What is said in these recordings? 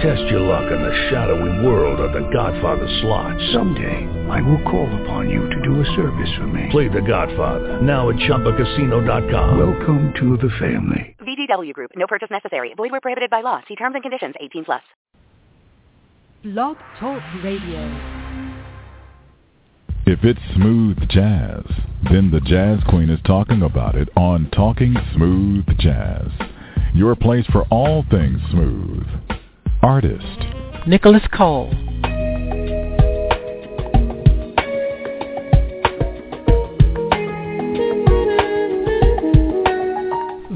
Test your luck in the shadowy world of The Godfather slot. Someday, I will call upon you to do a service for me. Play The Godfather now at ChumbaCasino.com. Welcome to the family. VGW Group. No purchase necessary. Void where prohibited by law. See terms and conditions. 18 plus. Blog Talk Radio. If it's smooth jazz, then the Jazz Queen is talking about it on Talking Smooth Jazz. Your place for all things smooth. Artist. Nicholas Cole.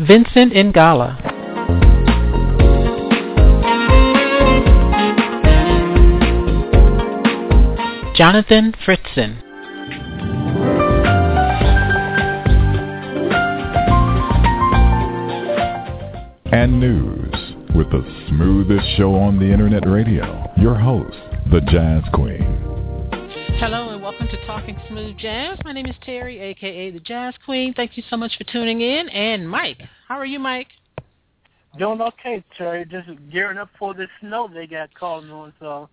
Vincent Ingala. Jonathan Fritzen. And news with the smoothest show on the internet radio. Your host, the Jazz Queen. Hello and welcome to Talking Smooth Jazz. My name is Terry, aka the Jazz Queen. Thank you so much for tuning in. And Mike, how are you, Mike? Doing okay, Terry. Just gearing up for the snow they got calling on. So,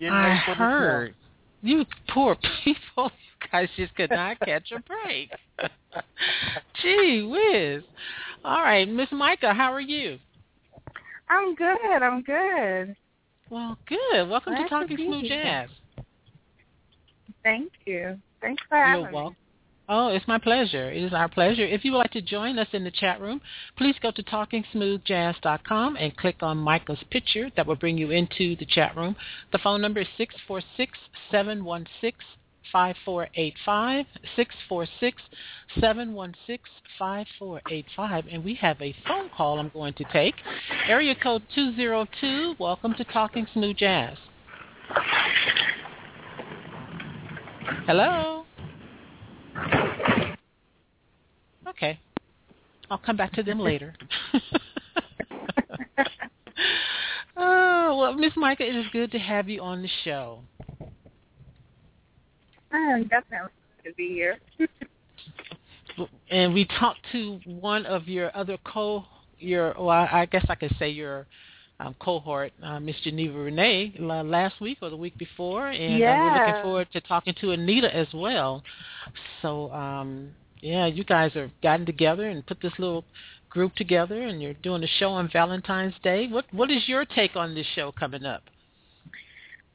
getting I ready for the heard. You poor people. You guys just could not catch a break. Gee whiz. All right, Miss Mycah, how are you? I'm good. I'm good. Well, good. Welcome Glad to to Talking be Smooth. Jazz. Thank you. Thanks for having You're me. welcome. Oh, it's my pleasure. It is our pleasure. If you would like to join us in the chat room, please go to talkingsmoothjazz.com and click on Michael's picture. That will bring you into the chat room. The phone number is 646-716-5485, 646-716-5485. And we have a phone call I'm going to take. Area code 202. Welcome to Talking Smooth Jazz. Hello? Okay. I'll come back to them later. oh, well, Miss Mycah, it is good to have you on the show. I'm definitely good to be here. And we talked to one of your other co, your, well, I guess I could say your um, cohort, uh, Miss Geneva Renee, la- last week or the week before, and uh, we're looking forward to talking to Anita as well. So, um, yeah, you guys have gotten together and put this little group together, and you're doing a show on Valentine's Day. What What is your take on this show coming up?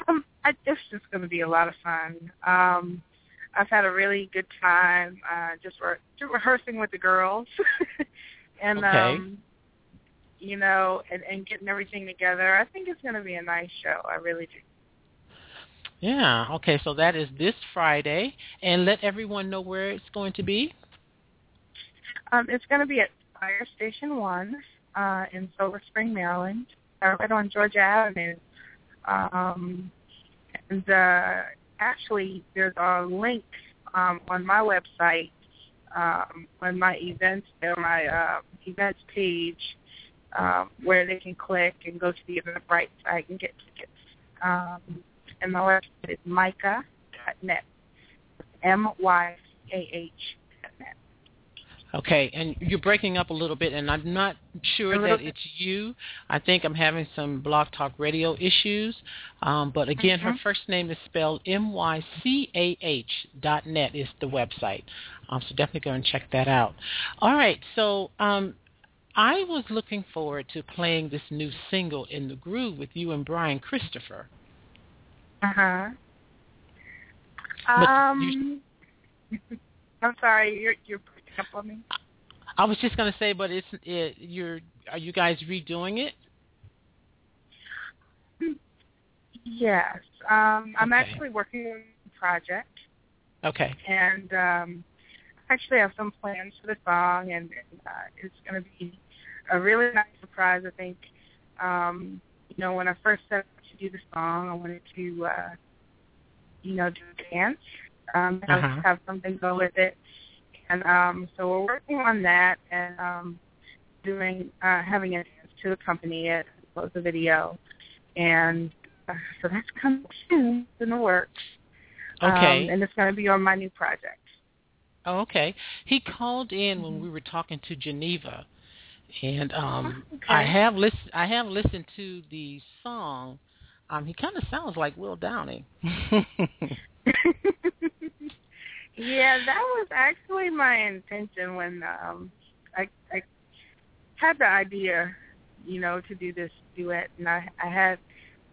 Um, I, it's just going to be a lot of fun. Um, I've had a really good time uh, just, re- rehearsing with the girls, and Okay. um, you know, and, and getting everything together. I think it's going to be a nice show. I really do. Yeah. Okay. So that is this Friday, and let everyone know where it's going to be. Um, it's going to be at Fire Station One uh, in Silver Spring, Maryland, uh, right on Georgia Avenue. Um, and uh, actually, there's a link um, on my website um, on my events or my uh, events page um, where they can click and go to the Eventbrite site and get tickets. Um, and my website is mycah.net. M-Y-A-H. Okay, and you're breaking up a little bit, and I'm not sure that it's you. I think I'm having some Blog Talk Radio issues. Um, but again, her Mhm. first name is spelled M-Y-C-A-H dot net is the website. Um, so definitely go and check that out. All right, so um, I was looking forward to playing this new single in the groove with you and Brian Christopher. Uh-huh. But Um, I'm sorry, you're you're up on me. I was just going to say, but it's it, you're are you guys redoing it? Yes, um, I'm Okay. actually working on a project, Okay. and um, I actually have some plans for the song, and, and uh, it's going to be a really nice surprise. I think, um, you know, when I first set out to do the song, I wanted to, uh, you know, do a dance, um, have, Uh-huh. have something go with it, and um, so we're working on that, and um, doing uh, having dance to accompany it, as the video, and uh, so that's coming soon in the works. Okay. Um, and it's going to be on my new project. Oh, okay. He called in when we were talking to Geneva, and um, Okay. I have list- I have listened to the song. Um, he kind of sounds like Will Downing. yeah, that was actually my intention when um I I had the idea, you know, to do this duet and I I had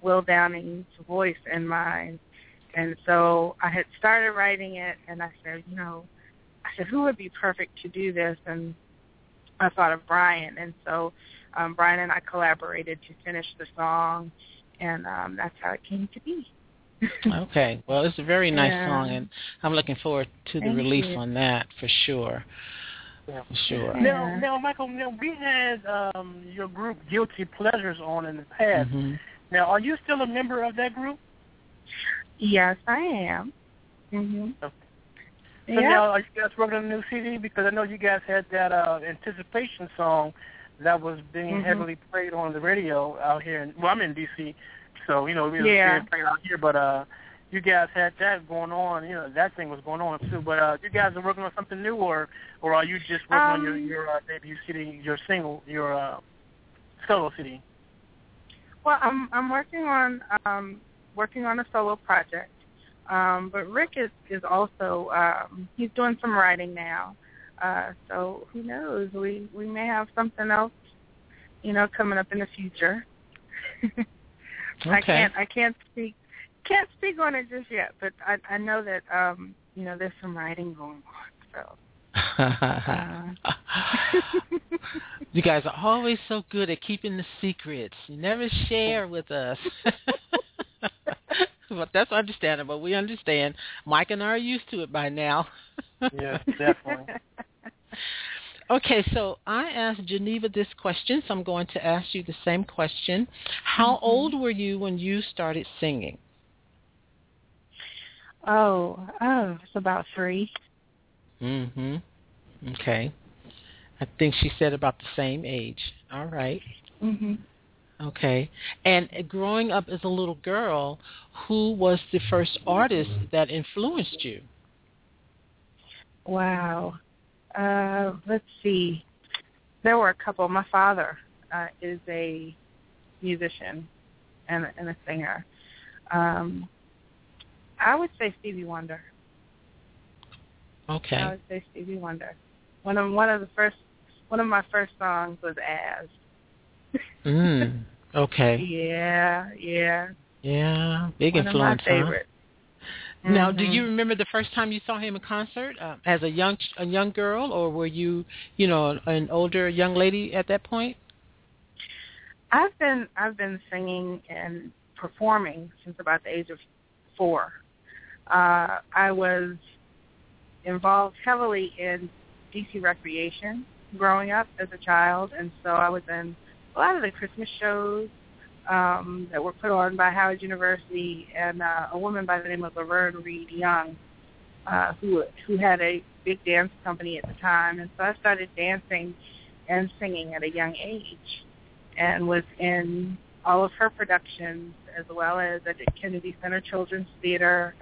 Will Downing's voice in mind. And so I had started writing it and I said, you know, I said who would be perfect to do this and I thought of Brian and so um Brian and I collaborated to finish the song and um that's how it came to be. Okay. Well, it's a very nice Yeah. song, and I'm looking forward to the Thank release you. on that for sure. Yeah. For sure. Now, Yeah. now, Mycah, now we had um, your group Guilty Pleasures on in the past. hmm Now, are you still a member of that group? Yes, I am. Mhm. Okay. So Yeah. now, are you guys working on a new CD? Because I know you guys had that uh, anticipation song that was being Mhm. heavily played on the radio out here. In, well, I'm in DC, so you know we don't Yeah. played out here. But uh, you guys had that going on. You know that thing was going on too. But uh, you guys are working on something new, or or are you just working on your Um, your uh, debut CD, your single, your uh, solo CD? Well, I'm I'm working on um working on a solo project. Um but Rick is is also um he's doing some writing now. Uh so who knows? We we may have something else, you know, coming up in the future. I can't I can't speak can't speak on it just yet, but I I know that um you know there's some writing going on. So uh, you guys are always so good at keeping the secrets. You never share with us. but that's understandable. We understand. Mike and I are used to it by now. Yes, definitely. Okay, so I asked Geneva this question, so I'm going to ask you the same question. How Mm-hmm. old were you when you started singing? oh, oh, it's about three. Mm-hmm. Okay. I think she said about the same age. All right. Mhm. Okay. And growing up as a little girl, who was the first artist that influenced you? Wow. Uh, let's see. There were a couple. My father uh, is a musician and, and a singer. Um, I would say Stevie Wonder. Okay. I would say Stevie Wonder. One of one of the first one of my first songs was As. Mm. Okay. Yeah, yeah. Yeah. Big one influence, of my huh? Favorites. Now, do Mhm. you remember the first time you saw him in concert uh, as a young a young girl, or were you, you know, an older young lady at that point? I've been I've been singing and performing since about the age of four. Uh, I was involved heavily in DC recreation growing up as a child, and so I was in a lot of the Christmas shows um, that were put on by Howard University, and uh, a woman by the name of Laverne Reed Young, uh, who who had a big dance company at the time, and so I started dancing and singing at a young age and was in all of her productions as well as at the Kennedy Center Children's Theater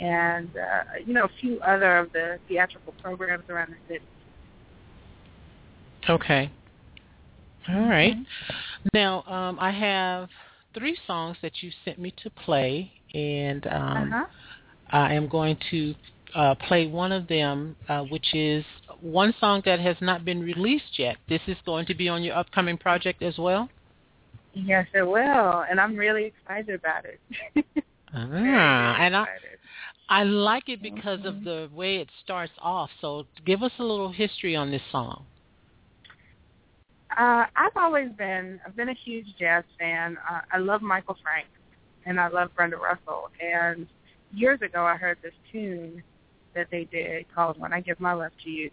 and uh, you know a few other of the theatrical programs around the city. Okay. All right. Mm-hmm. Now, um, I have three songs that you sent me to play, and um, uh-huh. I am going to uh, play one of them, uh, which is one song that has not been released yet. This is going to be on your upcoming project as well. Yes, it will, and I'm really excited about it. Ah, and I I like it because of Mhm. the way it starts off. So, give us a little history on this song. Uh, I've always been I've been a huge jazz fan. Uh, I love Michael Frank and I love Brenda Russell. And years ago, I heard this tune that they did called "When I Give My Love to You,"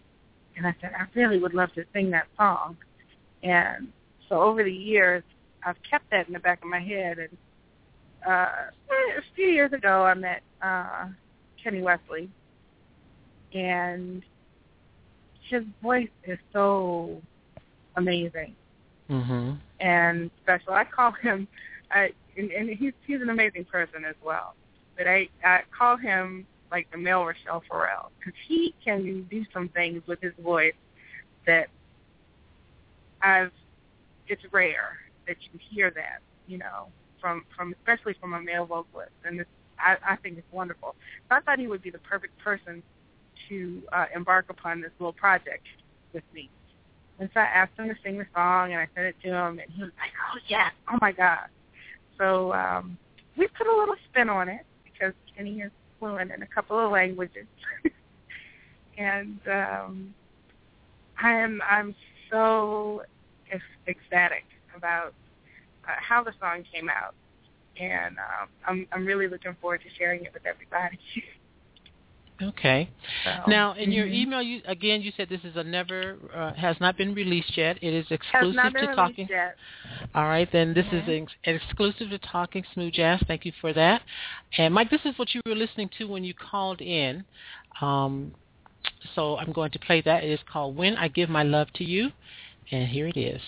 and I said I really would love to sing that song. And so over the years, I've kept that in the back of my head. And uh, a few years ago, I met uh, Kenny Wesley, and his voice is so amazing hmm and special. I call him, uh, and, and he's he's an amazing person as well. But I I call him like the male Rachelle Ferrell because he can do some things with his voice that I've it's rare that you hear that you know from from especially from a male vocalist, and it's, I I think it's wonderful. So I thought he would be the perfect person to uh, embark upon this little project with me. And so I asked him to sing the song, and I sent it to him, and he was like, "Oh yeah, oh my god!" So um, we put a little spin on it because Kenny is fluent in a couple of languages, and um, I am I'm so ec- ecstatic about uh, how the song came out, and um, I'm I'm really looking forward to sharing it with everybody. Okay. So, Now, in your mhm. email, you again you said this is a never uh, has not been released yet. It is has exclusive not been to Talking. yet. All right, then this is ex- exclusive to Talking Smooth Jazz. Thank you for that. And Mike, this is what you were listening to when you called in. Um, so I'm going to play that. It is called "When I Give My Love to You," and here it is.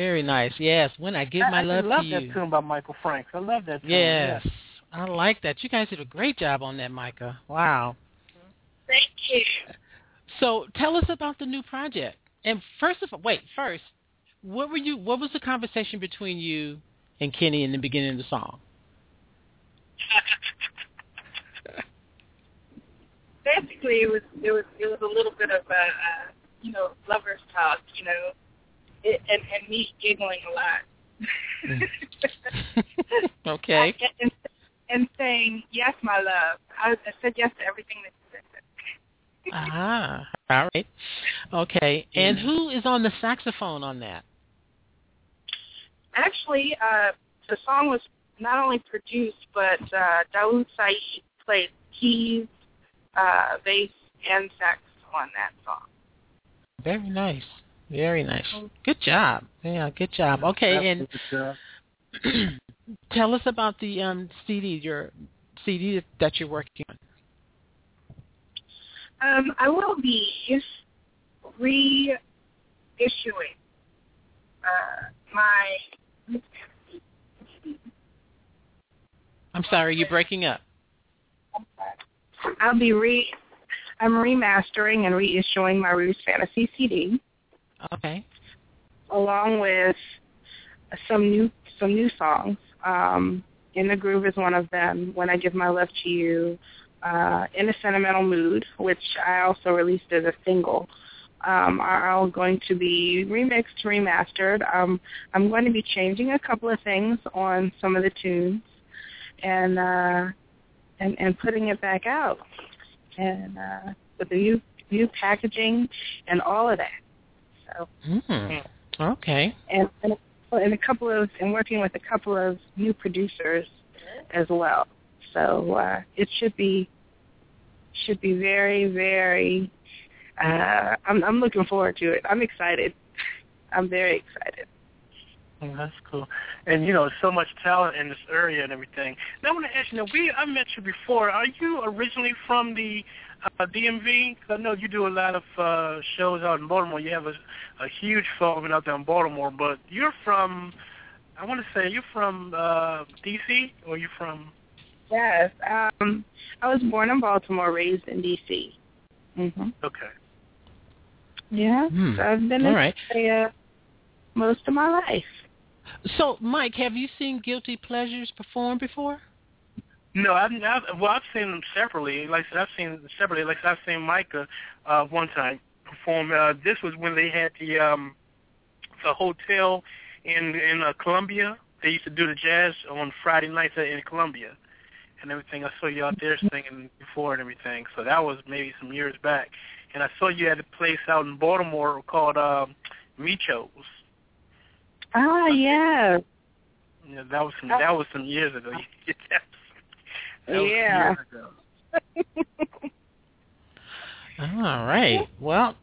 Very nice. Yes, when I give I, my I love love to that tune by Michael Franks. I love that tune. Yes. Yeah. I like that. You guys did a great job on that, Mycah. Wow. Thank you. So tell us about the new project. And first of all, wait, first, what were you? What was the conversation between you and Kenny in the beginning of the song? Basically, it was it was it was a little bit of a uh, you know lovers talk, you know, it, and and me giggling a lot. Okay. and, and saying yes, my love. I, I said yes to everything that you said. ah, all right. Okay. And who is on the saxophone on that? Actually, uh, the song was not only produced, but uh, Daoud Saeed played keys, uh, bass, and sax on that song. Very nice. Very nice. Good job. Yeah, good job. Okay, and That's tell us about the um CD, your CD that you're working on. Um, I will be reissuing uh, my. I'm sorry, you're breaking up. I'll be re. I'm remastering and reissuing my Roux's Fantasy CD, Okay. along with some new some new songs. Um, In the Groove is one of them. When I Give My Love to You, uh, In a Sentimental Mood, which I also released as a single, um, are all going to be remixed, remastered. Um, I'm going to be changing a couple of things on some of the tunes, and uh, and and putting it back out, and uh, with the new new packaging and all of that. So Hmm. Okay. and and, and a couple of and working with a couple of new producers as well. So uh, it should be should be very very. Uh, I'm I'm looking forward to it. I'm excited. I'm very excited. Oh, that's cool. And you know, so much talent in this area and everything. Now I want to ask you, now we I met you before. Are you originally from the uh, DMV? 'Cause I know you do a lot of uh, shows out in Baltimore. You have a, a huge following out there in Baltimore, but you're from. I want to say you're from uh, DC, or you're from. Yes. Um, I was born in Baltimore, raised in D.C. hmm Okay. Yeah. Hmm. So I've been All in right. the area most of my life. So, Mike, have you seen Guilty Pleasures perform before? No, I've, I've well, I've seen them separately. Like I said, I've seen them separately. Like I said, I've seen Mycah uh, one time perform. Uh, this was when they had the um, the hotel in in uh, Columbia. They used to do the jazz on Friday nights in Columbia and everything. I saw you out there singing before and everything. So that was maybe some years back. And I saw you at a place out in Baltimore called um, Micho's. Ah, yeah. Yeah, that was some that was some years ago. that was Yeah. years ago. All right. Well,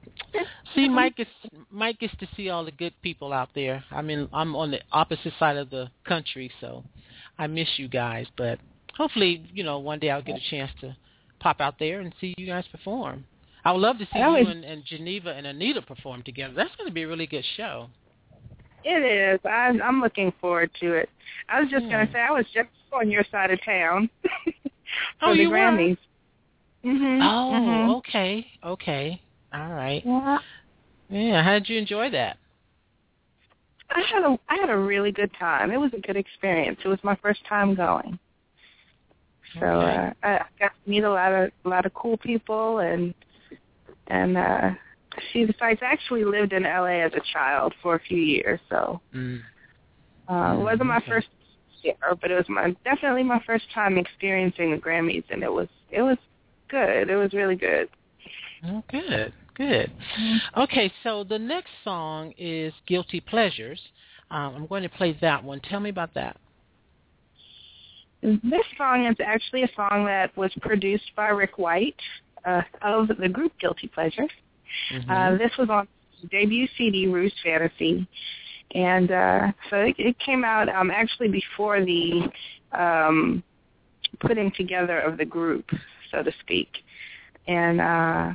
see, mm-hmm. Mike is Mike is to see all the good people out there. I mean, I'm on the opposite side of the country, so I miss you guys. But hopefully, you know, one day I'll get a chance to pop out there and see you guys perform. I would love to see That you and, and Geneva and Anita perform together. That's going to be a really good show. It is. I'm, I'm looking forward to it. I was just Yeah. going to say I was just on your side of town for Oh, the you were? Grammys. Mhm. Oh, mhm. okay, okay, all right. Yeah. Yeah, how did you enjoy that? I had a I had a really good time. It was a good experience. It was my first time going. So Okay. uh, I got to meet a lot of a lot of cool people and and uh see the sights. I actually lived in LA as a child for a few years, so Mm. uh it wasn't my Okay. first year, but it was my definitely my first time experiencing the Grammys and it was it was good. It was really good. Oh, good, good. Okay, so the next song is Guilty Pleasures. Um, I'm going to play that one. Tell me about that. This song is actually a song that was produced by Rick White uh, of the group Guilty Pleasure. Mhm. Uh, this was on debut CD, Roux's Fantasy. And uh, so it, it came out um, actually before the um, putting together of the group, so to speak. And uh,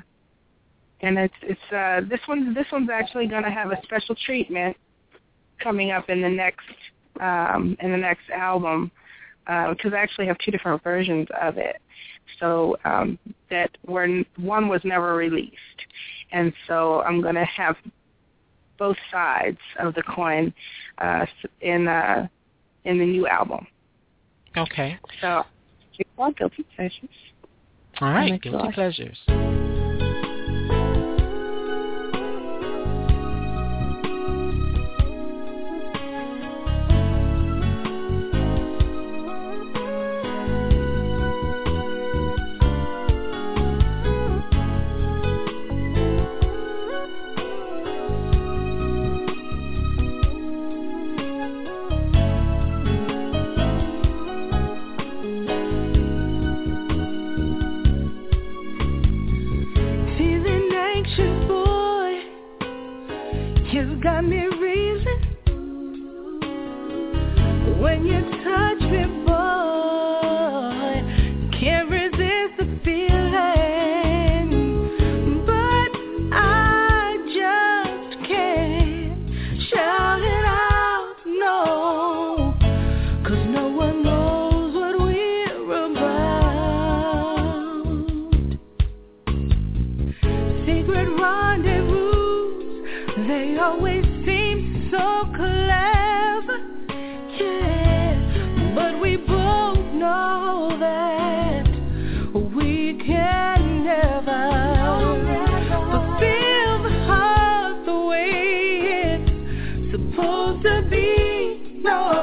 and it's it's uh, this one this one's actually going to have a special treatment coming up in the next um, in the next album because I actually have two different versions of it. So um, that were one was never released, and so I'm going to have both sides of the coin uh, in uh, in the new album. Okay. So, called Guilty Pleasures. All right, guilty pleasures. No,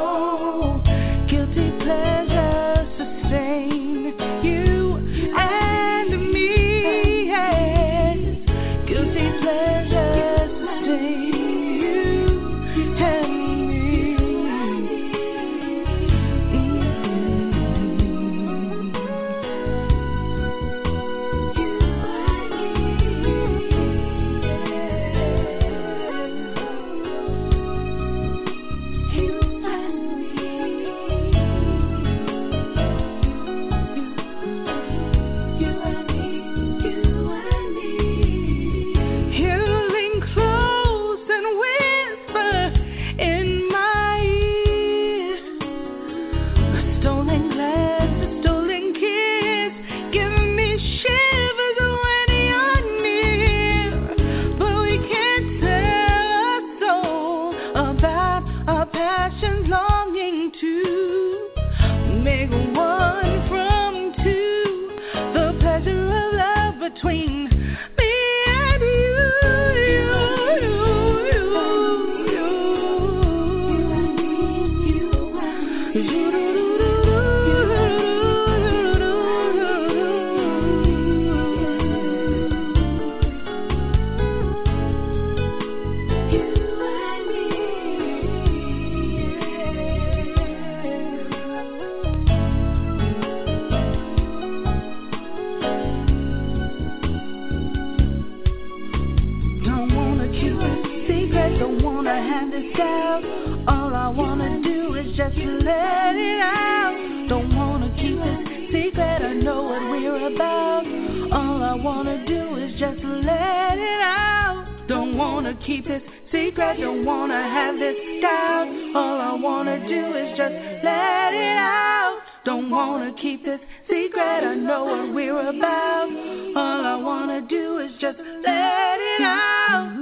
about. All I wanna do is just let it out. Don't wanna keep it secret, don't wanna have this doubt. All I wanna do is just let it out. Don't wanna keep this secret, I know what we're about. All I wanna do is just let it out.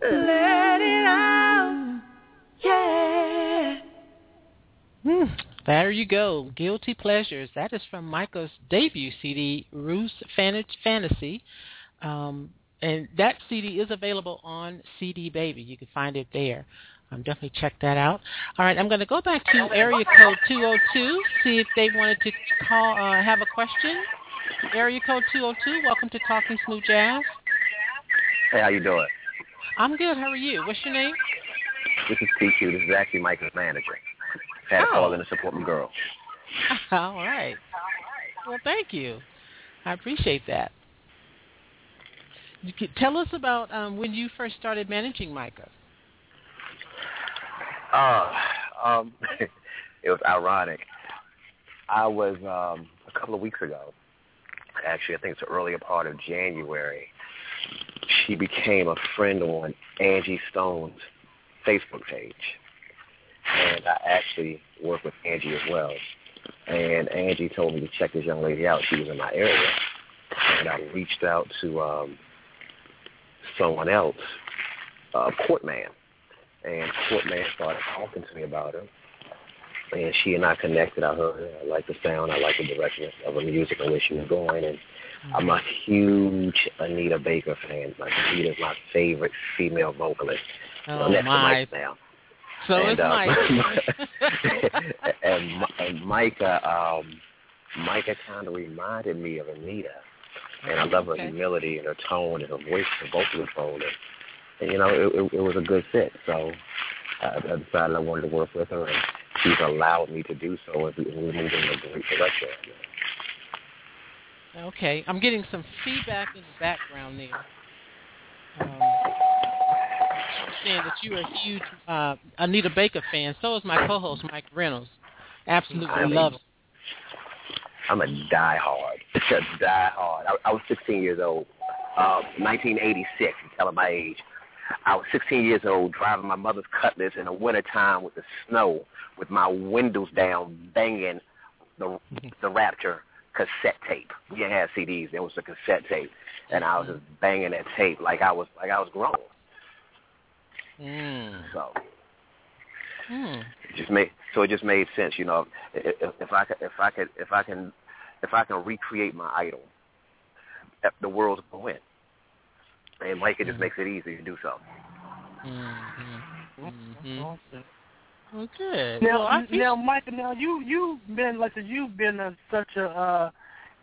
Let it out. Yeah. Hmm. There you go. Guilty Pleasures. That is from Mycah's debut CD, Roux's Fantasy. Um, and that CD is available on CD Baby. You can find it there. Um, definitely check that out. All right, I'm going to go back to area code 202, see if they wanted to call, uh, have a question. Area code 202, welcome to Talking Smooth Jazz. Hey, how you doing? I'm good. How are you? What's your name? This is PQ. This is actually Mycah's manager. Had Oh. call in to support my girl. All right. Well, thank you. I appreciate that. Tell us about um, when you first started managing Mycah. Uh, um, it was ironic. I was um, a couple of weeks ago actually, I think it's the earlier part of January, she became a friend on Angie Stone's Facebook page. And I actually work with Angie as well. And Angie told me to check this young lady out. She was in my area. And I reached out to um, someone else, uh, Portman. And Portman started talking to me about her. And she and I connected. I heard her. I like the sound. I like the direction of her music and where she was going. And I'm a huge Anita Baker fan. Like Anita's my favorite female vocalist. Oh, next my. to Mike now. So and, is uh, Mike. and, and Mycah, um, Mycah kind of reminded me of Anita, and I love her Okay. humility and her tone and her voice, her vocal tone, and, and you know, it, it, it was a good fit. So I, I decided I wanted to work with her, and she's allowed me to do so, and we're moving in a great direction. Okay, I'm getting some feedback in the background there. Um, saying that you're a huge uh, Anita Baker fan. So is my co-host Mike Reynolds. Absolutely I'm a- loves. I'm a diehard, a diehard. I, I was 16 years old, uh, 1986. I'm telling my age. I was 16 years old, driving my mother's Cutlass in the wintertime with the snow, with my windows down, banging the the Rapture cassette tape. We didn't have CDs; there was a cassette tape, and I was just banging that tape like I was like I was grown. Mm. So Mm. it just made so it just made sense, you know. If, if if I could if I could if I can if I can recreate my idol, eh, the world's gonna win. And Mike, it just makes it easy to do so. Mm-hmm. Mm-hmm. Well, good. Now, well, I think now, Mycah, now you you've been like you've been a, such a uh,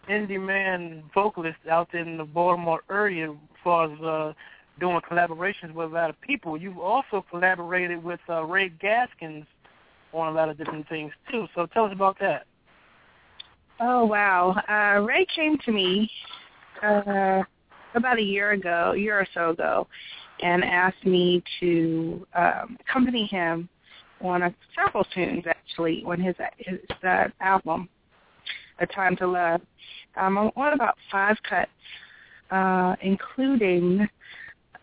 indie man vocalist out in the Baltimore area, as far as uh, doing collaborations with a lot of people. You've also collaborated with uh, Ray Gaskins on a lot of different things too. So tell us about that. Oh wow. Uh Ray came to me uh about a year ago, a year or so ago, and asked me to um accompany him on a, several tunes actually on his his uh, album, A Time to Love. Um I'm on about five cuts, uh, including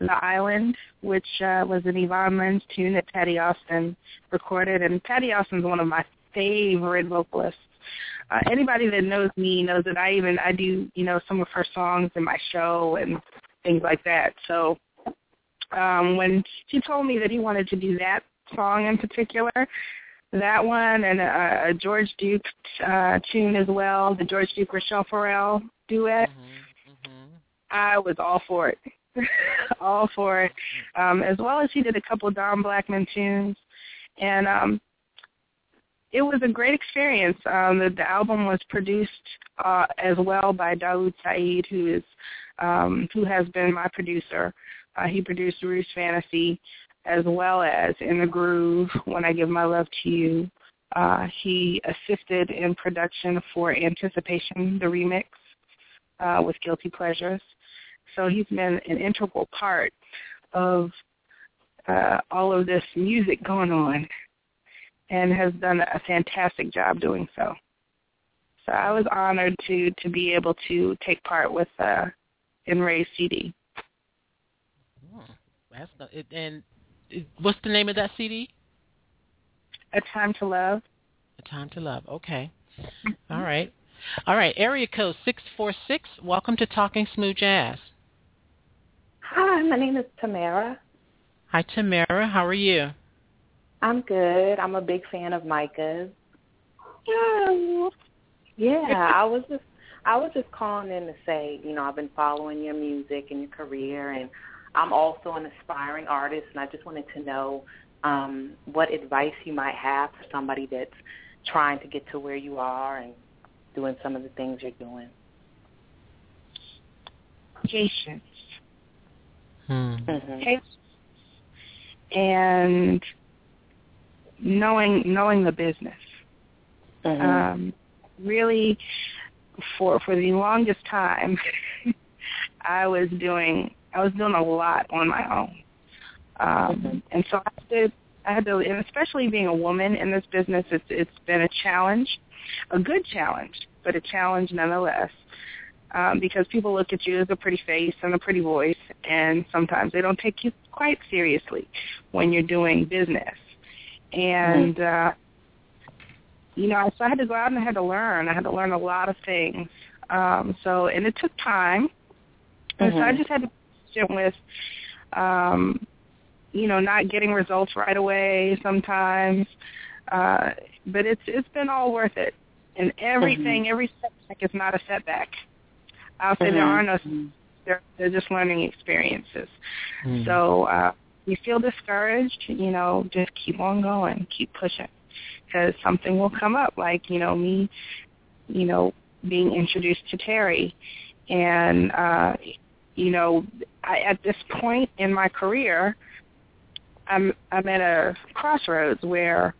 The Island, which uh, was an Ivan Lins tune that Patti Austin recorded. And Patti Austin's one of my favorite vocalists. Uh, anybody that knows me knows that I even I do you know some of her songs in my show and things like that. So um, when she told me that he wanted to do that song in particular, that one and a, a George Duke uh, tune as well, the George Duke Rachelle Ferrell duet, I was all for it, all for it. Um, as well as he did a couple Don Blackman tunes, and um, it was a great experience. Um, the, the album was produced uh, as well by Daoud Saeed, who is um, who has been my producer. Uh, he produced Roux's Fantasy, as well as In the Groove, When I Give My Love to You. Uh, he assisted in production for Anticipation, the remix, uh, with Guilty Pleasures. So he's been an integral part of uh, all of this music going on and has done a fantastic job doing so. So I was honored to to be able to take part with uh, in Ray's CD. that's not, it, and what's the name of that CD? A Time to Love. A Time to Love. Okay. All right. All right. Area code six four six. Welcome to Talking Smooth Jazz. Hi, my name is Tamara. Hi, Tamara. How are you? I'm good. I'm a big fan of Mycah's. Yeah, I was just I was just calling in to say, you know, I've been following your music and your career and I'm also an aspiring artist and I just wanted to know um what advice you might have for somebody that's trying to get to where you are and doing some of the things you're doing. Patience. Hmm. Patience. And knowing knowing the business. Mm-hmm. Um, really, for for the longest time, I was doing I was doing a lot on my own, um, and so I had to I had to, and especially being a woman in this business, it's it's been a challenge, a good challenge, but a challenge nonetheless. Um, because people look at you as a pretty face and a pretty voice, and sometimes they don't take you quite seriously when you're doing business. And uh, you know, so I had to go out and I had to learn. I had to learn a lot of things. Um, so, and it took time, and so I Mhm. just had to sit with, um, you know, not getting results right away sometimes. Uh, but it's it's been all worth it. And everything, every setback is not a setback. I'll say there Mhm. are no they're they're just learning experiences. Mhm. So uh, you feel discouraged, you know, just keep on going, keep pushing, because something will come up. Like you know me, you know, being introduced to Terry, and uh, you know, I, at this point in my career, I'm I'm at a crossroads where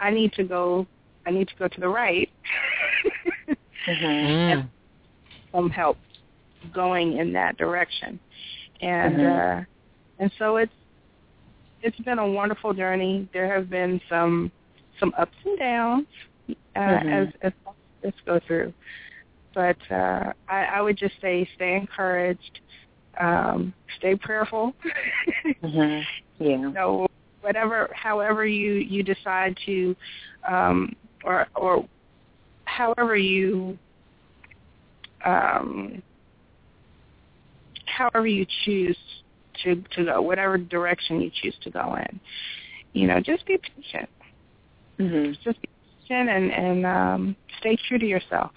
I need to go. I need to go to the right. Mhm. Mm. Some help going in that direction. And Mhm. uh and so it's it's been a wonderful journey. There have been some some ups and downs uh Mhm. as as this go through. But uh I, I would just say stay encouraged, um, stay prayerful. Mhm. Yeah. So whatever however you you decide to um or or however you um however you choose to to go whatever direction you choose to go in you know just be patient Mhm. just be patient and and um stay true to yourself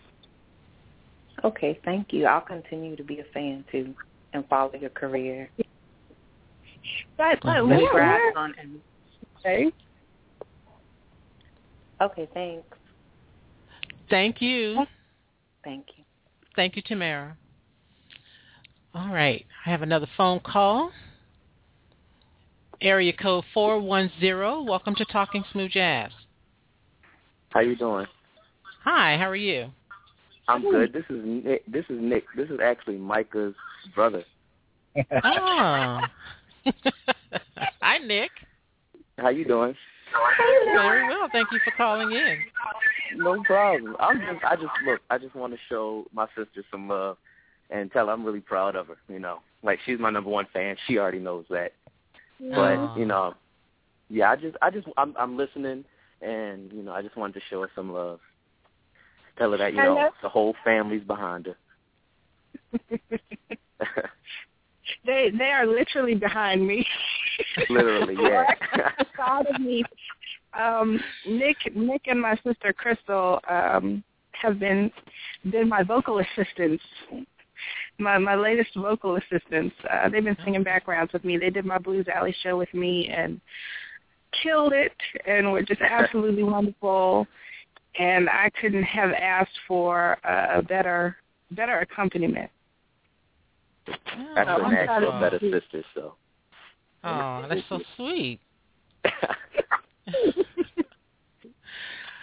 Okay, thank you. I'll continue to be a fan too and follow your career. but but where, where, on and okay Okay, thanks. Thank you. Thank you. Thank you, Tamara. All right. I have another phone call. Area code 410. Welcome to Talking Smooth Jazz. How you doing? Hi, how are you? I'm good. This is Nick. This is Nick. This is actually Mycah's brother. Oh. Hi, Nick. How you doing? Very well. Thank you for calling in. No problem. I'm just. I just look. I just want to show my sister some love and tell her I'm really proud of her. You know, like she's my number one fan. She already knows that. But you know, yeah. I just. I just. I'm. I'm listening, and you know, I just wanted to show her some love. Tell her that you know know- the whole family's behind her. they they are literally behind me Literally, yeah. proud of me. Um, Nick, Nick, and my sister Crystal um, have been been my vocal assistants. My my latest vocal assistants. Uh, they've been singing backgrounds with me. They did my Blues Alley show with me and killed it, and were just absolutely wonderful. And I couldn't have asked for a better better accompaniment. I Oh, couldn't ask for wonderful. a better sister. So. Oh, that's so sweet.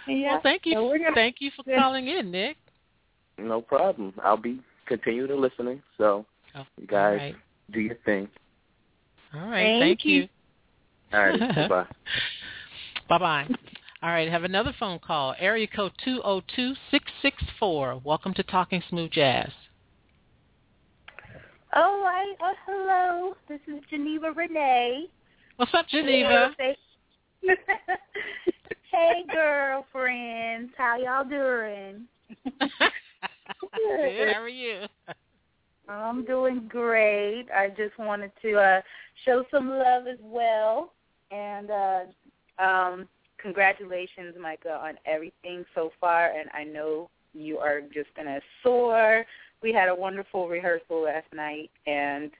Yeah. Well, thank you. So gonna- Thank you for calling in, Nick. No problem. I'll be continue to listening. So Oh, you guys all right. do your thing. All right. Thank Thank, you. you. All right. bye. Bye bye. All right, have another phone call. Area code two zero two six six four. Welcome to Talking Smooth Jazz. Oh, all right. Oh, hello. This is Geneva Renee. What's up, Geneva? Hey, girlfriends. How y'all doing? Good. How are you? I'm doing great. I just wanted to uh show some love as well. And uh um congratulations, Mycah, on everything so far and I know you are just gonna soar. We had a wonderful rehearsal last night and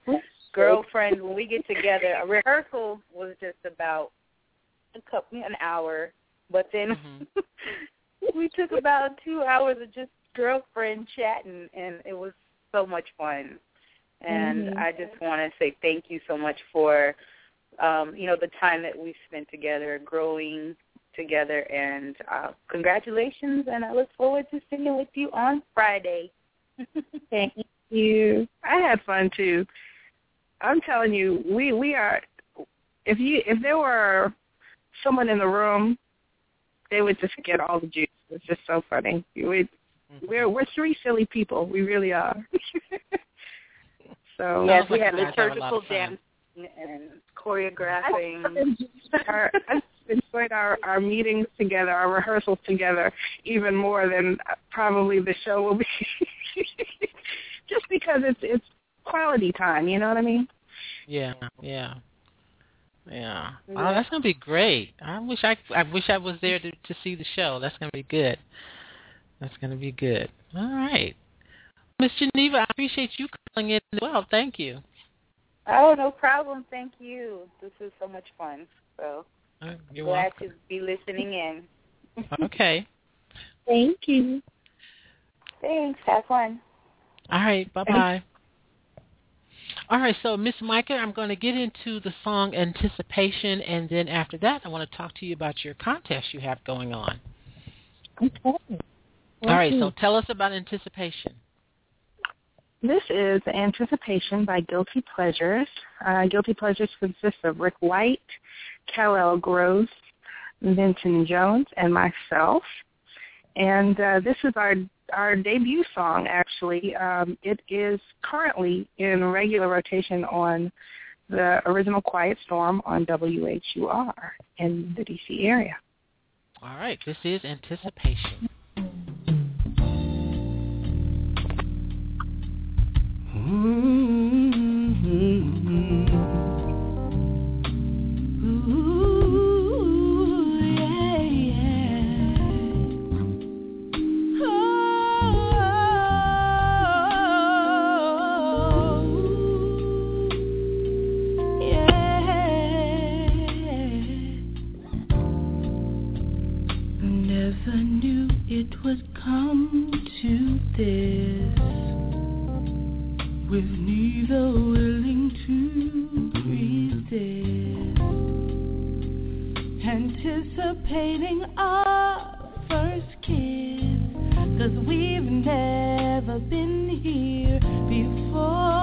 girlfriend when we get together a rehearsal was just about a couple an hour but then we took about two hours of just girlfriend chatting and it was so much fun and Mhm. i just want to say thank you so much for um you know the time that we spent together growing together and uh congratulations and i look forward to singing with you on friday Thank you. I had fun too. I'm telling you, we we are. If you if there were someone in the room, they would just get all the juice. It's just so funny. We we're mm-hmm. we're three silly people. We really are. so yes, we like have you guys have a lot liturgical dance and choreographing. our, I've enjoyed our our meetings together, our rehearsals together, even more than probably the show will be. Just because it's it's quality time, you know what I mean? Yeah, yeah, yeah. Oh, that's gonna be great. I wish I I wish I was there to to see the show. That's gonna be good. That's gonna be good. All right, Miss Geneva, I appreciate you calling in as well. Thank you. Oh, no problem. Thank you. This is so much fun. So Uh, You're glad welcome. to be listening in. Okay. Thank you. Thanks. Have fun. All right. Bye bye. All right, so Miss Mycah, I'm going to get into the song Anticipation, and then after that, I want to talk to you about your contest you have going on. Okay. All right, so tell us about Anticipation. This is Anticipation by Guilty Pleasures. Uh, Guilty Pleasures consists of Rick White, Cal Gross, Vinton Jones, and myself. And uh, this is our our debut song, actually. Um, it is currently in regular rotation on the original Quiet Storm on WHUR in the D.C. area. All right, this is Anticipation. Never knew it would come to this. With neither willing to resist. Anticipating our first kiss. Cause we've never been here before.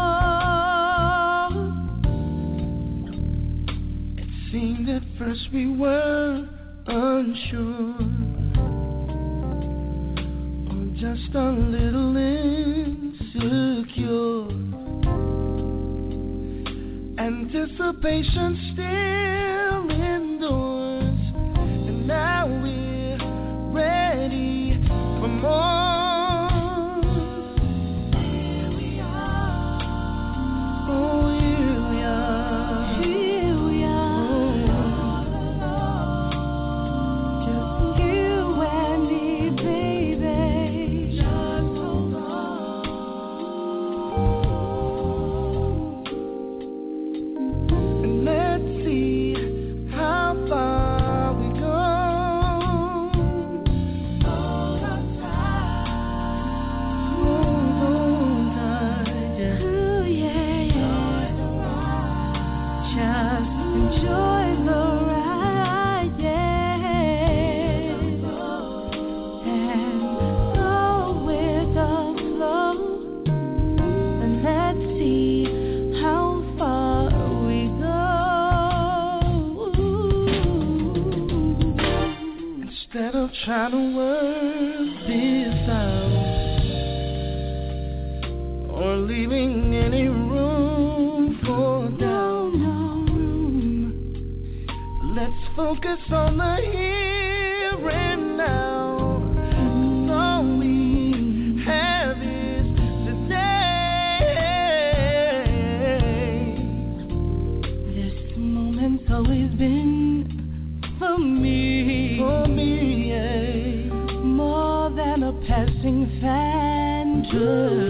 It seemed at first we were unsure. Just a little insecure. Anticipation still trying to work this out or leaving any room for doubt, let's focus on the here fantasy.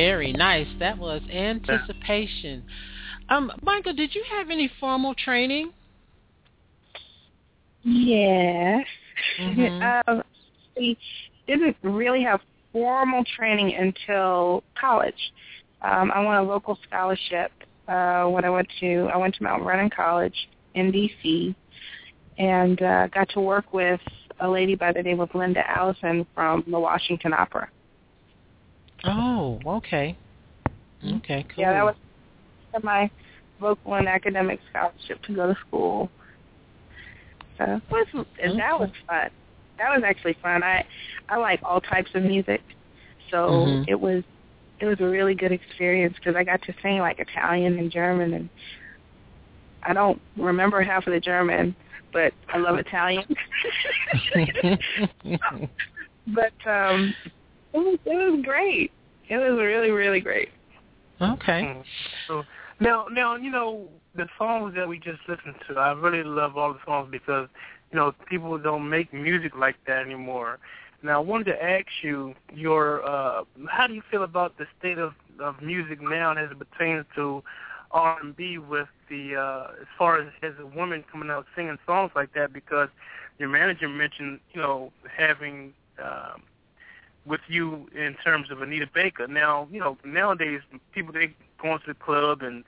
Very nice. That was anticipation. Um, Mycah, did you have any formal training? Yes. Mhm. um, we didn't really have formal training until college. Um, I won a local scholarship uh, when I went to I went to Mount Vernon College in D.C. and uh, got to work with a lady by the name of Linda Allison from the Washington Opera. Oh, okay. Okay, cool. Yeah, that was my vocal and academic scholarship to go to school. So it was, and that was fun. That was actually fun. I I like all types of music, so Mhm. it was it was a really good experience because I got to sing like Italian and German, and I don't remember half of the German, but I love Italian. but um, it was it was great. It was really really great. Okay. Mm. So now, now you know the songs that we just listened to. I really love all the songs because you know people don't make music like that anymore. Now, I wanted to ask you your uh, how do you feel about the state of, of music now as it pertains to R and B with the uh, as far as as a woman coming out singing songs like that because your manager mentioned you know having um, with you in terms of Anita Baker. Now, you know, nowadays people they going to the club and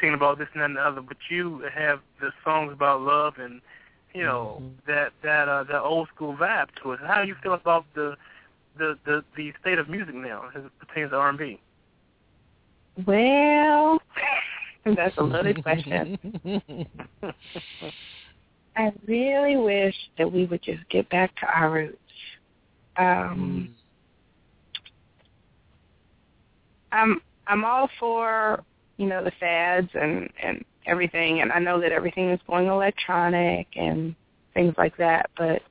singing about this and that and the other, but you have the songs about love and you know that that uh, that old school vibe to it. How do you feel about the the the, the state of music now as it pertains to R and B? Well, that's a loaded question. I really wish that we would just get back to our roots. Um, I'm I'm all for you know the fads and and everything, and I know that everything is going electronic and things like that, but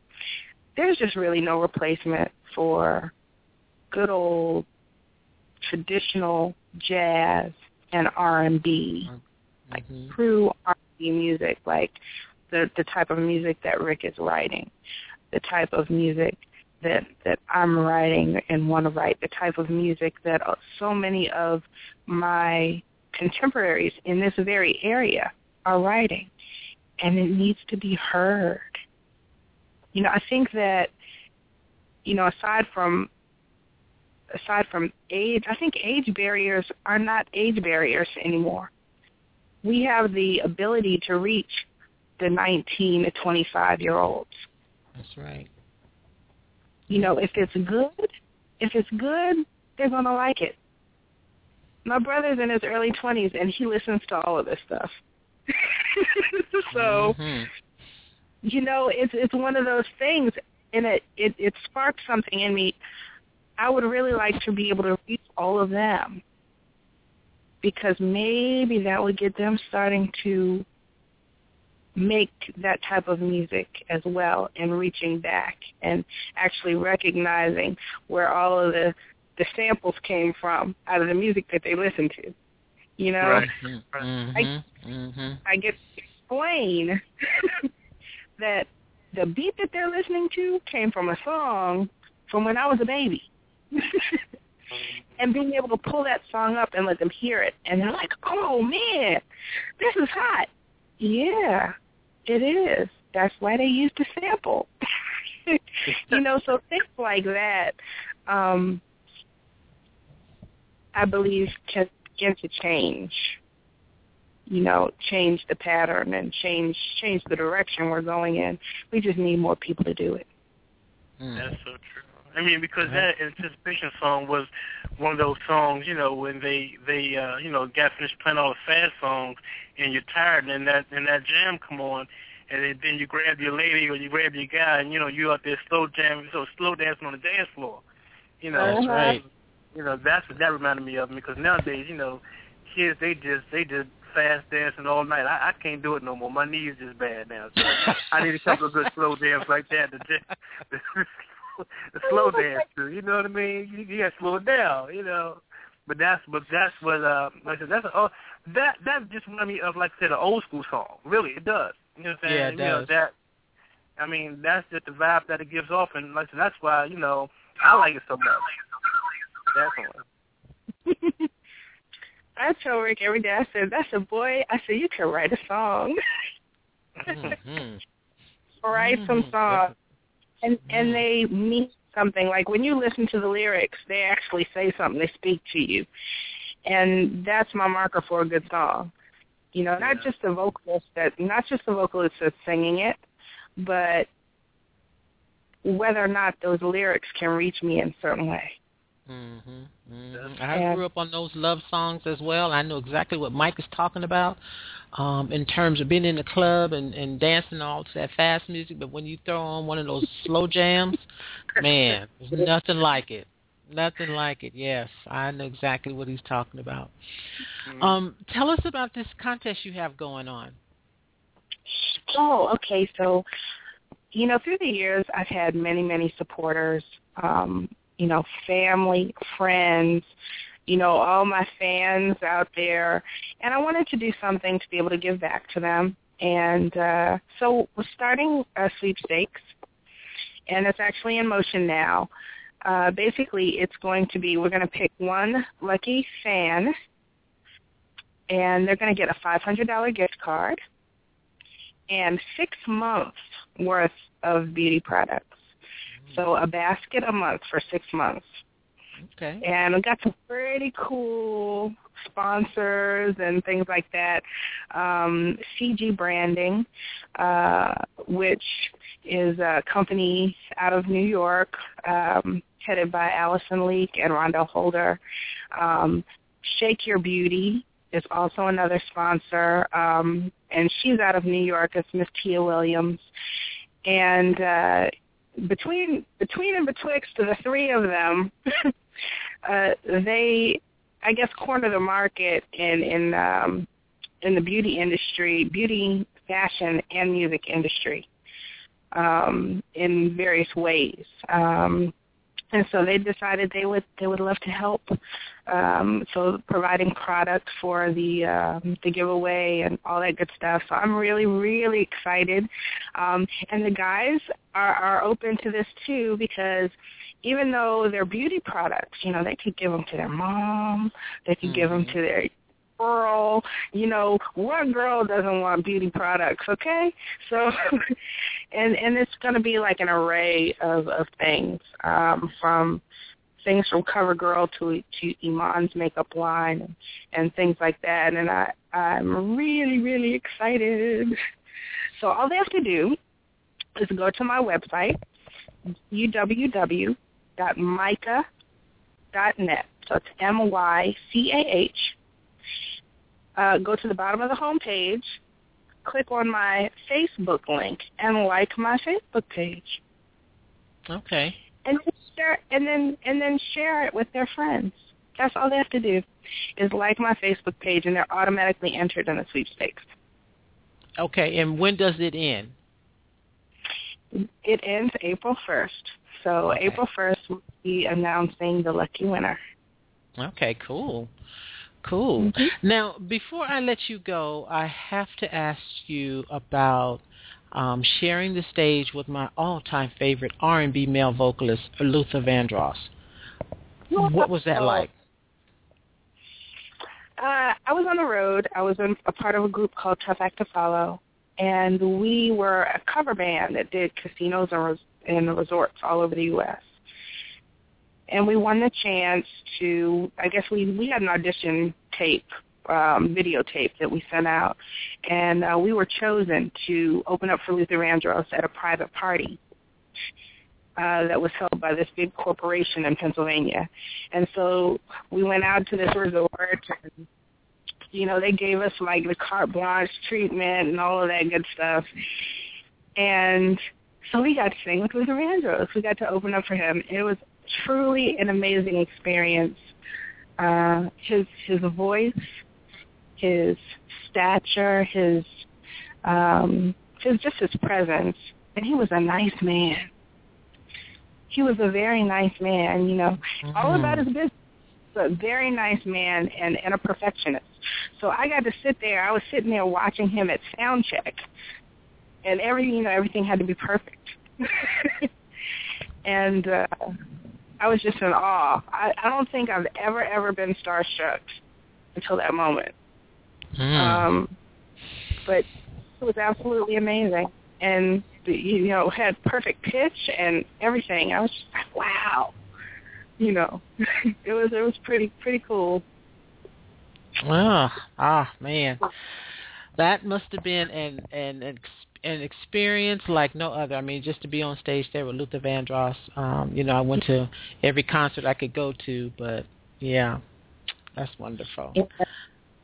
there's just really no replacement for good old traditional jazz and R&B, mm-hmm. like true R&B music, like the the type of music that Rick is writing, the type of music that that I'm writing and want to write, the type of music that uh, so many of my contemporaries in this very area are writing, and it needs to be heard. You know, I think that you know, aside from aside from age, I think age barriers are not age barriers anymore. We have the ability to reach the 19 to 25 year olds. That's right. You know, if it's good, if it's good, they're going to like it. My brother's in his early 20s and he listens to all of this stuff. so, mm-hmm. you know, it's it's one of those things and it, it it sparked something in me. I would really like to be able to reach all of them because maybe that would get them starting to make that type of music as well and reaching back and actually recognizing where all of the the samples came from out of the music that they listen to. You know, Right. Mm-hmm. I mm-hmm. I get to explain that the beat that they're listening to came from a song from when I was a baby. and being able to pull that song up and let them hear it. And they're like, oh, man, this is hot. Yeah, it is. That's why they used the sample. you know, so things like that, um, I believe, can begin to change you know, change the pattern and change change the direction we're going in. We just need more people to do it. That's so true. I mean, because that anticipation song was one of those songs, you know, when they they uh, you know got finished playing all the fast songs, and you're tired, and that and that jam come on, and then, then you grab your lady or you grab your guy, and you know you out there slow jam, so slow dancing on the dance floor. You know, That's right. You know, that's what that reminded me of because nowadays, you know, kids they just they just fast dancing all night. I, I can't do it no more. My knees just bad now. So I need a couple of good slow dance like that to just the slow dance. You know what I mean? You, you got to slow it down. You know. But that's but that's what uh like I said that's a, oh that that just reminded me of like I said an old school song. Really, it does. You know what I'm saying? Yeah, it you know that. I mean that's just the vibe that it gives off, and like I said, that's why you know I like it so much. Definitely. I tell Rick every day, I said, that's a boy. I said, you can write a song. Mhm. write some Mhm. songs. And and they mean something. Like when you listen to the lyrics, they actually say something. They speak to you. And that's my marker for a good song. You know, not just the vocalist that not just the vocalist that's singing it, but whether or not those lyrics can reach me in a certain way. Hmm hmm I Yeah. grew up on those love songs as well. I know exactly what Mike is talking about um, in terms of being in the club and, and dancing all to that fast music. But when you throw on one of those slow jams, man, there's nothing like it. Nothing like it. Yes, I know exactly what he's talking about. Um, tell us about this contest you have going on. Oh, okay. So, you know, through the years, I've had many, many supporters. Um, you know, family, friends, you know, all my fans out there, and I wanted to do something to be able to give back to them. And uh, so we're starting a sweepstakes, and it's actually in motion now. Uh, basically, it's going to be we're going to pick one lucky fan, and they're going to get a $500 gift card and six months worth of beauty products. So a basket a month for six months. Okay. And we got some pretty cool sponsors and things like that. Um, CG Branding, uh, which is a company out of New York, um, headed by Allison Leak and Rondell Holder. Um, Shake Your Beauty is also another sponsor, um, and she's out of New York. It's Miss Tia Williams, and uh, between between and betwixt the three of them, uh, they, I guess, corner the market in in um, in the beauty industry, beauty, fashion, and music industry um, in various ways. Um, and so they decided they would they would love to help. Um, so providing product for the um, the giveaway and all that good stuff. So I'm really really excited. Um, and the guys are are open to this too because even though they're beauty products, you know, they could give them to their mom, they could give them to their girl. You know, what girl doesn't want beauty products? Okay, so and and it's going to be like an array of of things um, from things from CoverGirl to to Iman's makeup line and, and things like that. And I I'm really really excited. So all they have to do is go to my website uww.mycah.net. So it's M Y C A H uh, go to the bottom of the home page, click on my Facebook link, and like my Facebook page. Okay. And then share, and then and then share it with their friends. That's all they have to do, is like my Facebook page, and they're automatically entered in the sweepstakes. Okay. And when does it end? It ends April first. So April first, we'll be announcing the lucky winner. Okay, cool. Cool. Now, before I let you go, I have to ask you about um, sharing the stage with my all-time favorite R&B male vocalist, Luther Vandross. What was that like? Uh, I was on the road. I was in a part of a group called Tough Act to Follow, and we were a cover band that did casinos and, res- and resorts all over the U.S. And we won the chance to, I guess we we had an audition tape, um, videotape that we sent out, and uh, we were chosen to open up for Luther Vandross at a private party uh, that was held by this big corporation in Pennsylvania. And so we went out to this resort and you know, they gave us like the carte blanche treatment and all of that good stuff. And so we got to sing with Luther Vandross. We got to open up for him. It was truly an amazing experience. Uh, his his voice, his stature, his um, his just his presence, and he was a nice man he was a very nice man, you know, all about his business. A very nice man and, and a perfectionist. So I got to sit there. I was sitting there watching him at sound check, and every you know everything had to be perfect. and uh, I was just in awe. I, I don't think I've ever ever been starstruck until that moment. Um, but it was absolutely amazing, and you know had perfect pitch and everything. I was just like, wow, you know, it was it was pretty pretty cool. Ah, ah, man, that must have been an an an experience like no other. I mean, just to be on stage there with Luther Vandross. Um, you know, I went to every concert I could go to, but yeah, that's wonderful. Yeah.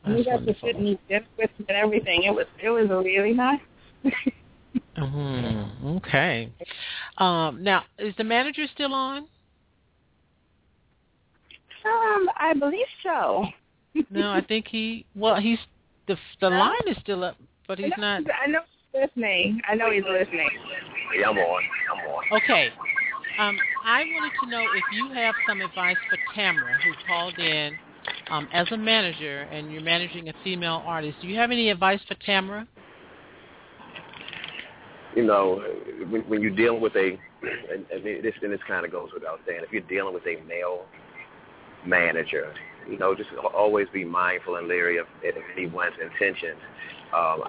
That's we got wonderful. to sit and eat dinner with him and everything. It was it was really nice. hmm Okay. Um, now, is the manager still on? Um, I believe so. No, I think he. Well, he's the the line is still up, but he's I know, not. I know listening. I know he's listening. Yeah, I'm on. I'm on. Okay. Um, I wanted to know if you have some advice for Tamara, who called in um, as a manager, and you're managing a female artist. Do you have any advice for Tamara? you know, when, when you're dealing with a, and, and this and this kind of goes without saying, if you're dealing with a male manager, you know, just always be mindful and leery of, of anyone's intentions. Um,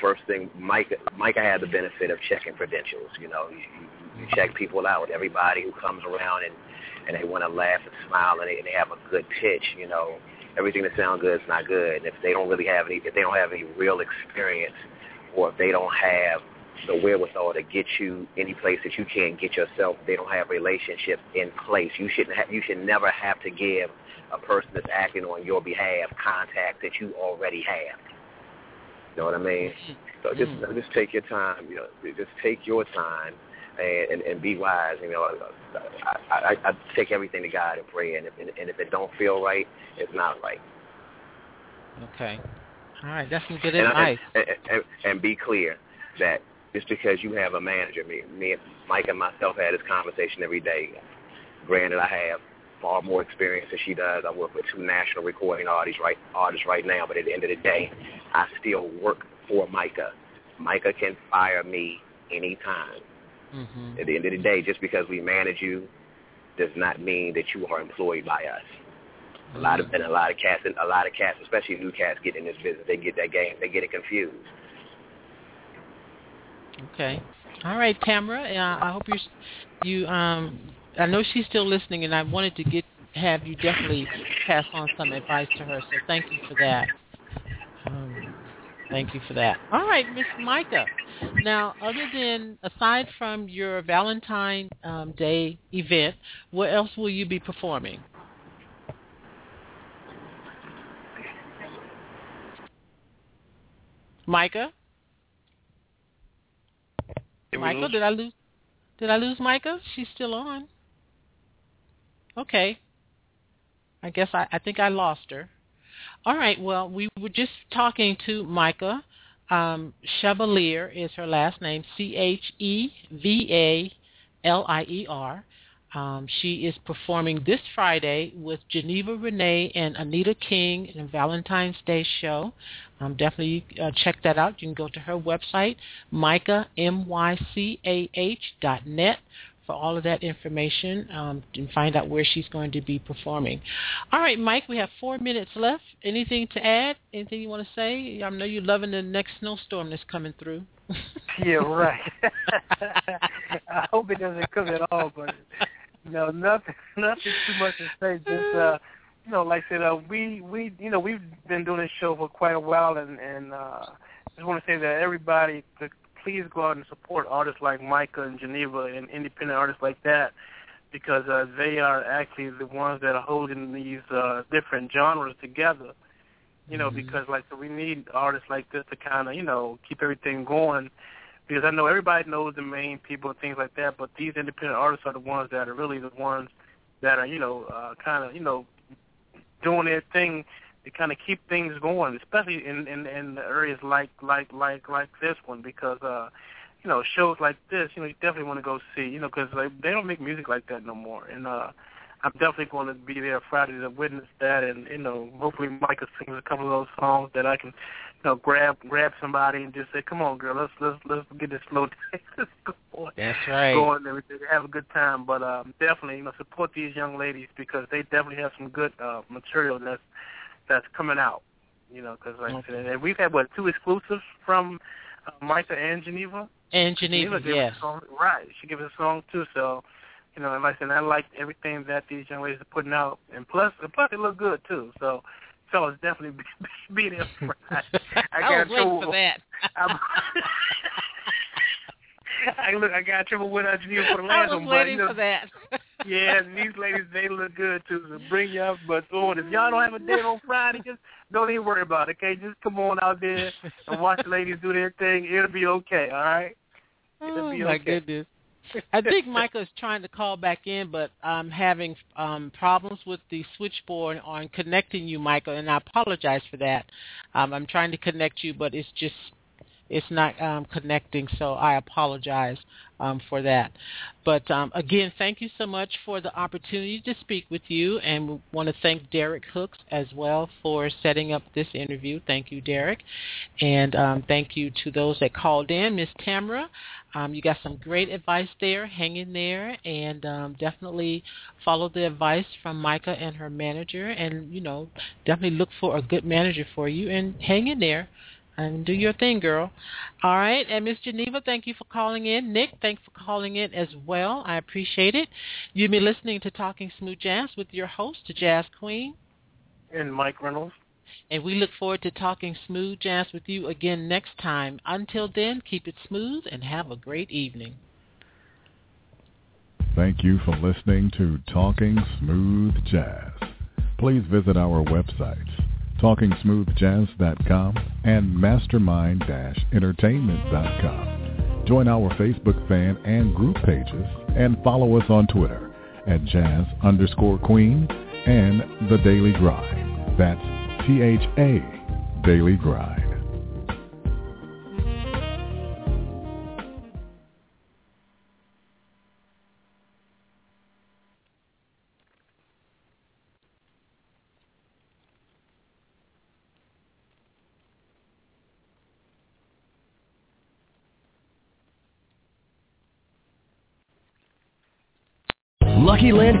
first thing, Mike, Micah had the benefit of checking credentials. You know, you, you check people out. Everybody who comes around and and they want to laugh and smile and they, and they have a good pitch. You know, everything that sounds good is not good. And if they don't really have any, if they don't have any real experience, or if they don't have the wherewithal to get you any place that you can't get yourself. They don't have relationships in place. You shouldn't have. You should never have to give a person that's acting on your behalf contact that you already have. You know what I mean? So just mm. just take your time. You know, just take your time and and, and be wise. You know, I, I I take everything to God and pray, and if and if it don't feel right, it's not right. Okay. All right, that's some good and, advice. and, and, and be clear that just because you have a manager, me, me, Mike, and myself had this conversation every day. Granted, I have far more experience than she does. I work with two national recording artists right artists right now, but at the end of the day, I still work for Mycah. Mycah can fire me anytime. Mm-hmm. At the end of the day, just because we manage you does not mean that you are employed by us. A lot of and a lot of cats, a lot of cats, especially new cats, get in this business. They get that game. They get it confused. Okay. All right, Tamara. Uh, I hope you you um I know she's still listening, and I wanted to get have you definitely pass on some advice to her. So thank you for that. Um, thank you for that. All right, Miss Mycah. Now, other than aside from your Valentine um, Day event, what else will you be performing? Mycah. Michael, did I lose? Did I lose Mycah? She's still on. Okay. I guess I, I think I lost her. All right. Well, we were just talking to Mycah. Um, Chevalier is her last name. C H E V A L I E R. Um, she is performing this Friday with Geneva Renee and Anita King in a Valentine's Day show. Um, definitely uh, check that out. You can go to her website, Mycah, M-Y-C-A-H dot net for all of that information um, and find out where she's going to be performing. All right, Mike, we have four minutes left. Anything to add? Anything you want to say? I know you're loving the next snowstorm that's coming through. yeah, right. I hope it doesn't come at all, but no, nothing, nothing too much to say. Just uh, you know, like I said, uh, we we you know we've been doing this show for quite a while, and and uh, just want to say that everybody, to please go out and support artists like Mycah and Geneva and independent artists like that because uh, they are actually the ones that are holding these uh, different genres together. You know, mm-hmm. because like so we need artists like this to kind of you know keep everything going. Because I know everybody knows the main people and things like that, but these independent artists are the ones that are really the ones that are you know uh, kind of you know doing their thing to kind of keep things going, especially in, in in areas like like like like this one, because uh, you know shows like this, you know, you definitely want to go see, you know, because like, they don't make music like that no more, and uh, I'm definitely going to be there Friday to witness that, and you know, hopefully Mycah sings a couple of those songs that I can, you know, grab grab somebody and just say, come on, girl, let's let's let's get this slow dance going. That's right. Going and everything, have a good time, but um, definitely, you know, support these young ladies because they definitely have some good uh, material that's that's coming out. You know, because like okay. I said, we've had what two exclusives from uh, Mycah and Geneva. And Geneva, Geneva yes. Song, right, she gave us a song too. So, you know, and like I said, I like everything that these young ladies are putting out, and plus, and plus, they look good too. So, fellas, definitely be, be there. I, I, I was waiting for that. I look, I got trouble with uh, Geneva for the last one, but you know, for that. Yeah, and these ladies they look good too. So bring your butts on. If y'all don't have a date on Friday, just don't even worry about it. Okay, just come on out there and watch the ladies do their thing. It'll be okay. All right. It'll oh be my okay. goodness. I think Mycah is trying to call back in, but I'm having um, problems with the switchboard on connecting you, Mycah, and I apologize for that. Um, I'm trying to connect you, but it's just it's not um, connecting, so I apologize um, for that. But um, again, thank you so much for the opportunity to speak with you, and we want to thank Derek Hooks as well for setting up this interview. Thank you, Derek, and um, thank you to those that called in, Miss Tamara. Um, you got some great advice there. Hang in there, and um, definitely follow the advice from Mycah and her manager, and you know, definitely look for a good manager for you, and hang in there and do your thing, girl. All right, and Miss Geneva, thank you for calling in. Nick, thanks for calling in as well. I appreciate it. You've been listening to Talking Smooth Jazz with your host, the Jazz Queen. And Mike Reynolds. And we look forward to talking smooth jazz with you again next time. Until then, keep it smooth and have a great evening. Thank you for listening to Talking Smooth Jazz. Please visit our websites TalkingSmoothJazz.com and Mastermind-Entertainment.com. Join our Facebook fan and group pages and follow us on Twitter at Jazz underscore Queen and The Daily Grind. That's T-H-A Daily Grind.